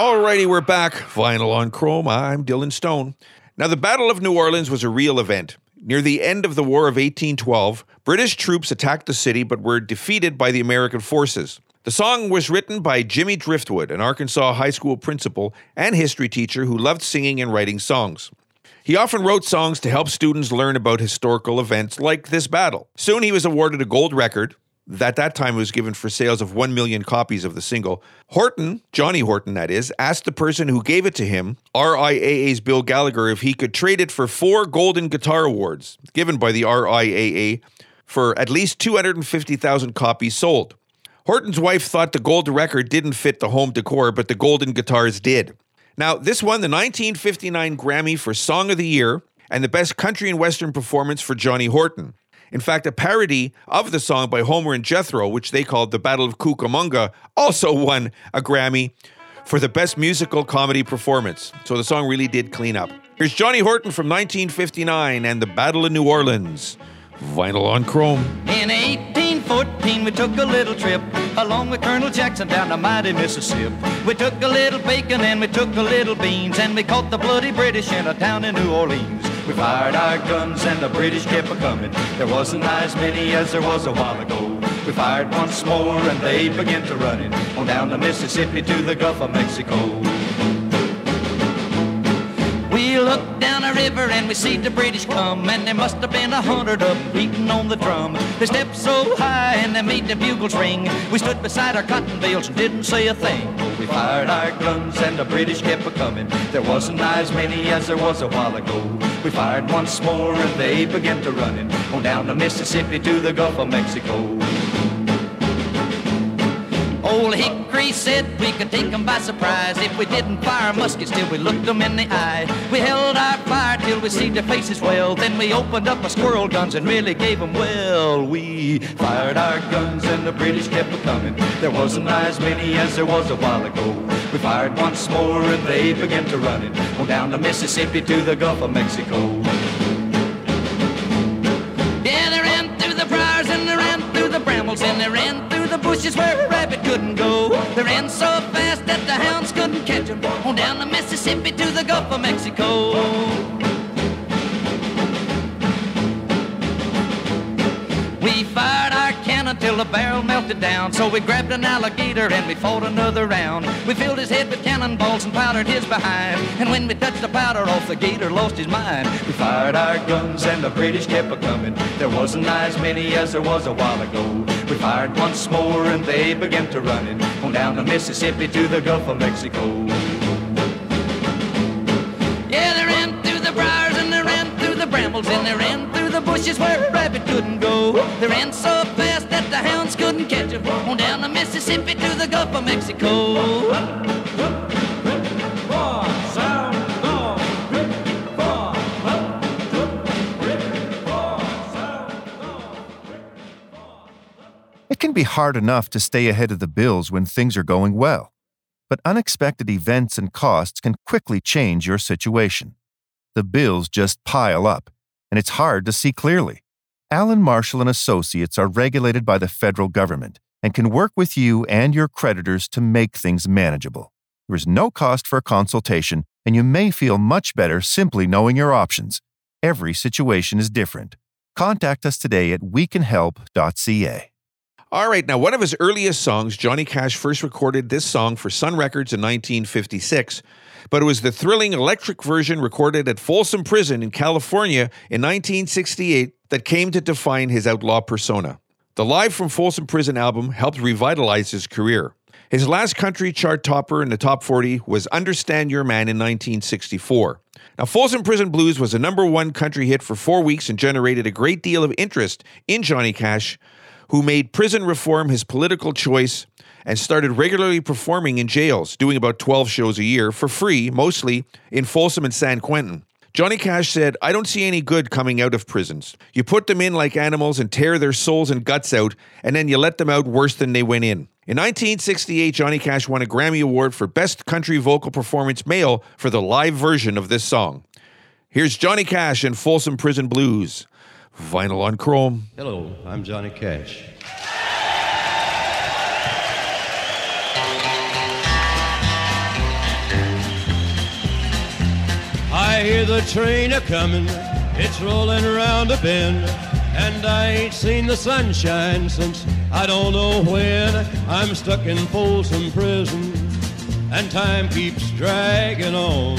Alrighty, we're back. Vinyl on Chrome. I'm Dylan Stone. Now, the Battle of New Orleans was a real event. Near the end of the War of 1812, British troops attacked the city but were defeated by the American forces. The song was written by Jimmy Driftwood, an Arkansas high school principal and history teacher who loved singing and writing songs. He often wrote songs to help students learn about historical events like this battle. Soon he was awarded a gold record, at that time was given for sales of 1 million copies of the single. Horton, Johnny Horton that is, asked the person who gave it to him, RIAA's Bill Gallagher, if he could trade it for four Golden Guitar Awards given by the RIAA for at least 250,000 copies sold. Horton's wife thought the gold record didn't fit the home decor, but the golden guitars did. Now, this won the 1959 Grammy for Song of the Year and the Best Country and Western Performance for Johnny Horton. In fact, a parody of the song by Homer and Jethro, which they called The Battle of Cucamonga, also won a Grammy for the best musical comedy performance. So the song really did clean up. Here's Johnny Horton from 1959 and The Battle of New Orleans. Vinyl on Chrome. In 1814, we took a little trip along with Colonel Jackson down the mighty Mississippi. We took a little bacon and we took a little beans and we caught the bloody British in a town in New Orleans. We fired our guns and the British kept a coming. There wasn't as many as there was a while ago. We fired once more and they began to run it on down the Mississippi to the Gulf of Mexico. We looked down a river and we see the British come, and there must have been a hundred of them beating on the drum. They stepped so high and they made the bugles ring. We stood beside our cotton bales and didn't say a thing. We fired our guns and the British kept a coming. There wasn't as many as there was a while ago. We fired once more and they began to running on down the Mississippi to the Gulf of Mexico. Old Hickory said we could take 'em by surprise if we didn't fire muskets till we looked 'em in the eye. We held our fire till we see their faces well. Then we opened up our squirrel guns and really gave 'em well. We fired our guns and the British kept a coming. There wasn't as many as there was a while ago. We fired once more and they began to running on down the Mississippi to the Gulf of Mexico. Yeah, they ran through the briars and they ran through the brambles and they ran through the bushes where a rabbit couldn't go. So fast that the hounds couldn't catch him. On down the Mississippi to the Gulf of Mexico. Till the barrel melted down. So we grabbed an alligator and we fought another round. We filled his head with cannonballs and powdered his behind. And when we touched the powder off, the gator lost his mind. We fired our guns and the British kept a coming. There wasn't as many as there was a while ago. We fired once more and they began to run running on down the Mississippi to the Gulf of Mexico. Yeah, they ran through the briars and they ran through the brambles and they ran the where a rabbit couldn't go. They ran so fast that the hounds couldn't catch. On down the Mississippi to the Gulf of Mexico. It can be hard enough to stay ahead of the bills when things are going well, but unexpected events and costs can quickly change your situation. The bills just pile up, and it's hard to see clearly. Allan Marshall and Associates are regulated by the federal government and can work with you and your creditors to make things manageable. There is no cost for a consultation, and you may feel much better simply knowing your options. Every situation is different. Contact us today at wecanhelp.ca. All right, now one of his earliest songs, Johnny Cash first recorded this song for Sun Records in 1956, but it was the thrilling electric version recorded at Folsom Prison in California in 1968 that came to define his outlaw persona. The Live from Folsom Prison album helped revitalize his career. His last country chart topper in the top 40 was Understand Your Man in 1964. Now, Folsom Prison Blues was a number one country hit for four weeks and generated a great deal of interest in Johnny Cash, who made prison reform his political choice and started regularly performing in jails, doing about 12 shows a year for free, mostly in Folsom and San Quentin. Johnny Cash said, I don't see any good coming out of prisons. You put them in like animals and tear their souls and guts out, and then you let them out worse than they went in. In 1968, Johnny Cash won a Grammy Award for Best Country Vocal Performance Male for the live version of this song. Here's Johnny Cash and Folsom Prison Blues. Vinyl on Chrome. Hello, I'm Johnny Cash. I hear the train a comin', it's rollin' around a bend, and I ain't seen the sunshine since I don't know when. I'm stuck in Folsom Prison, and time keeps draggin' on.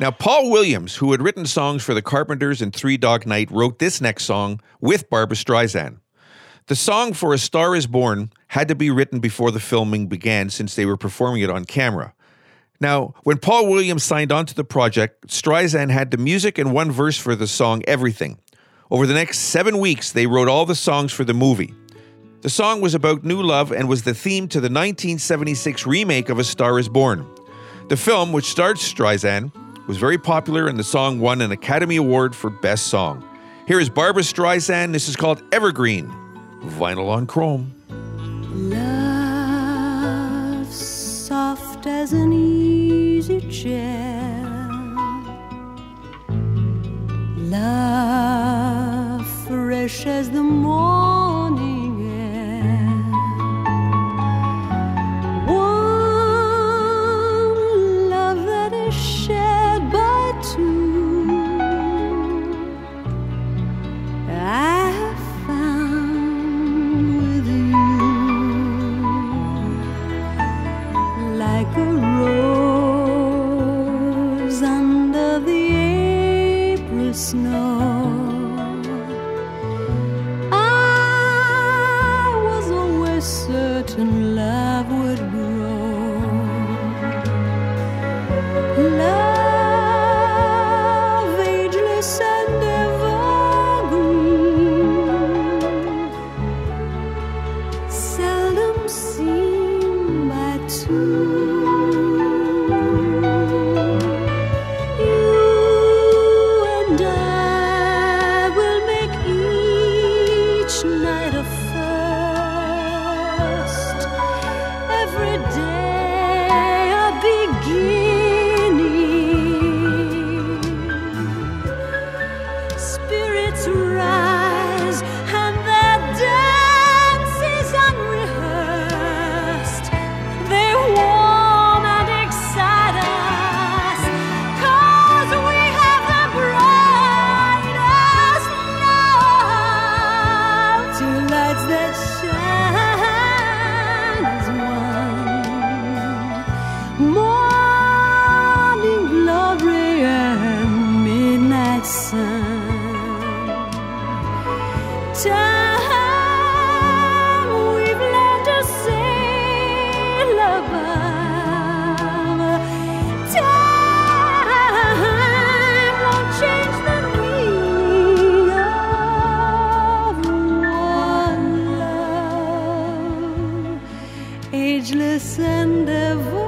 Now, Paul Williams, who had written songs for the Carpenters and Three Dog Night, wrote this next song with Barbara Streisand. The song for A Star is Born had to be written before the filming began since they were performing it on camera. Now, when Paul Williams signed on to the project, Streisand had the music and one verse for the song Everything. Over the next seven weeks, they wrote all the songs for the movie. The song was about new love and was the theme to the 1976 remake of A Star is Born. The film, which starred Streisand, was very popular and the song won an Academy Award for Best Song. Here is Barbara Streisand. This is called Evergreen, vinyl on chrome. Love soft as an easy chair. Love fresh as the morning time we've learned to sail above. Time won't change the meaning of one love, ageless and ever.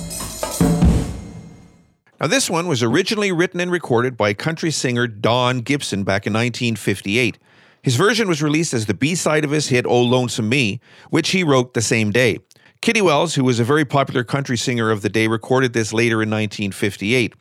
Now, this one was originally written and recorded by country singer Don Gibson back in 1958. His version was released as the B side of his hit Oh Lonesome Me, which he wrote the same day. Kitty Wells, who was a very popular country singer of the day, recorded this later in 1958.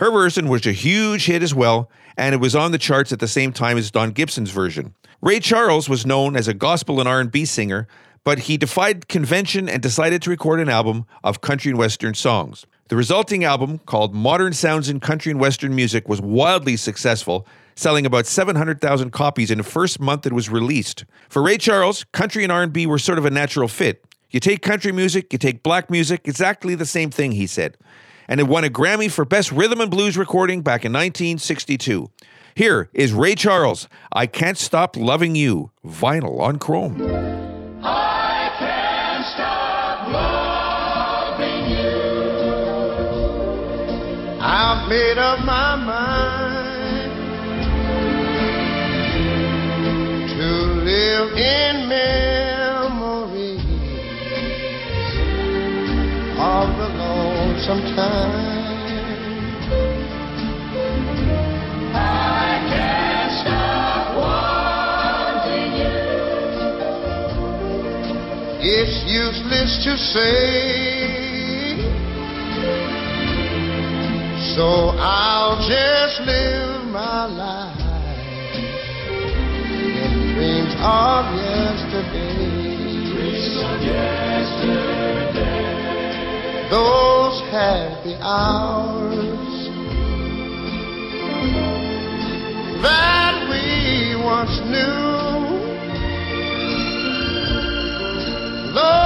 Her version was a huge hit as well, and it was on the charts at the same time as Don Gibson's version. Ray Charles was known as a gospel and R&B singer, but he defied convention and decided to record an album of country and western songs. The resulting album, called Modern Sounds in Country and Western Music, was wildly successful, selling about 700,000 copies in the first month it was released. For Ray Charles, country and R&B were sort of a natural fit. You take country music, you take black music, exactly the same thing, he said. And it won a Grammy for Best Rhythm and Blues Recording back in 1962. Here is Ray Charles, I Can't Stop Loving You, vinyl on chrome. I've made up my mind to live in memories of the lonesome time. It's useless to say. So I'll just live my life in dreams of yesterday. Dreams of yesterday. Those happy hours that we once knew. Long,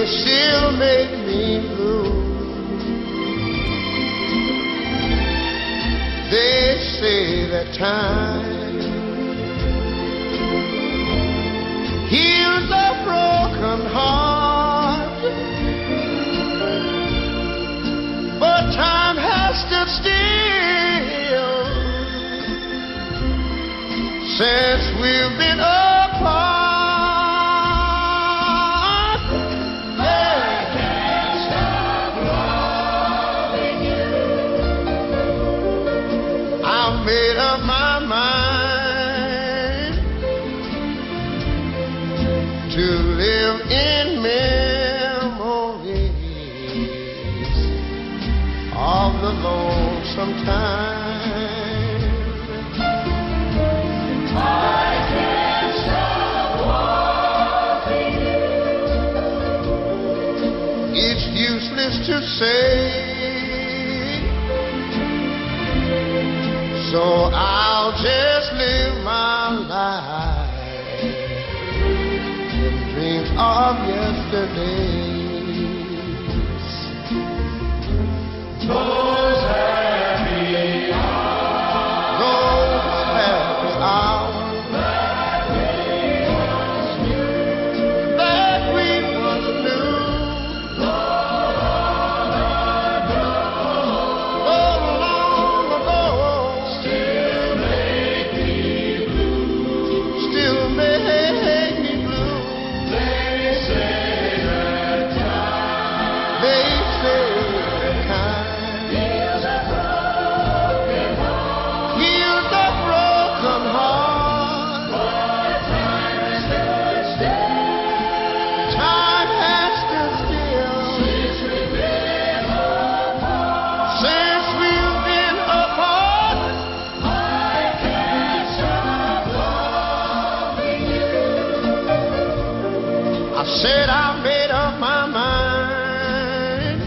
They still make me blue. They say that time heals a broken heart, but time has stood still since we've been made up my mind to live in memories of the lonesome time. So I'll just live my life in dreams of yesterdays. Said I made up my mind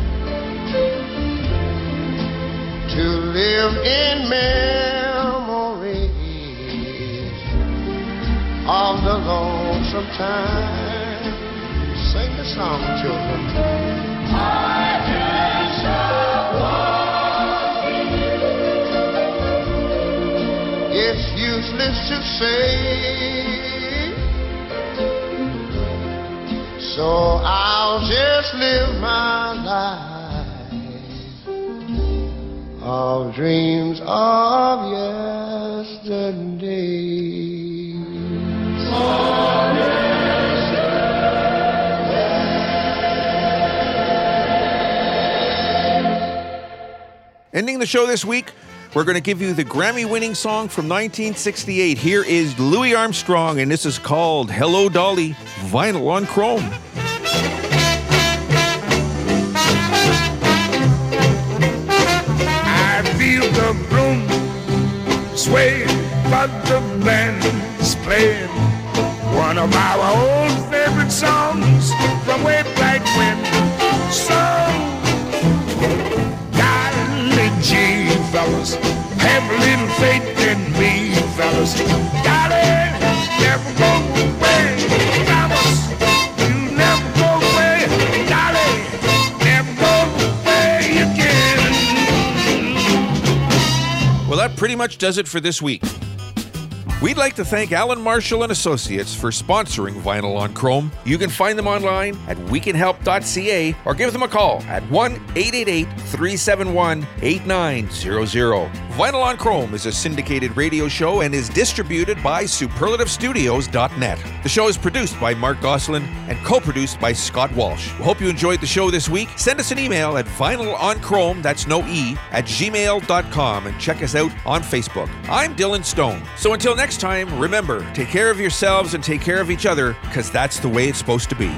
to live in memories of the lonesome time. Sing the song, children. It's useless to say. So I'll just live my life of dreams of yesterday. Ending the show this week, we're going to give you the Grammy winning song from 1968. Here is Louis Armstrong, and this is called Hello Dolly, vinyl on chrome. I feel the room sway, but the band's playing one of our old favorite songs from way back when. Fellas, have a little faith in me, fellas. You never go away. Well, that pretty much does it for this week. We'd like to thank Allan Marshall and Associates for sponsoring Vinyl on Chrome. You can find them online at wecanhelp.ca or give them a call at 1-888-371-8900. Vinyl on Chrome is a syndicated radio show and is distributed by superlativestudios.net. The show is produced by Mark Goslin and co-produced by Scott Walsh. We hope you enjoyed the show this week. Send us an email at vinylonchrome, that's no E, at gmail.com and check us out on Facebook. I'm Dylan Stone. So until next time, remember, take care of yourselves and take care of each other because that's the way it's supposed to be.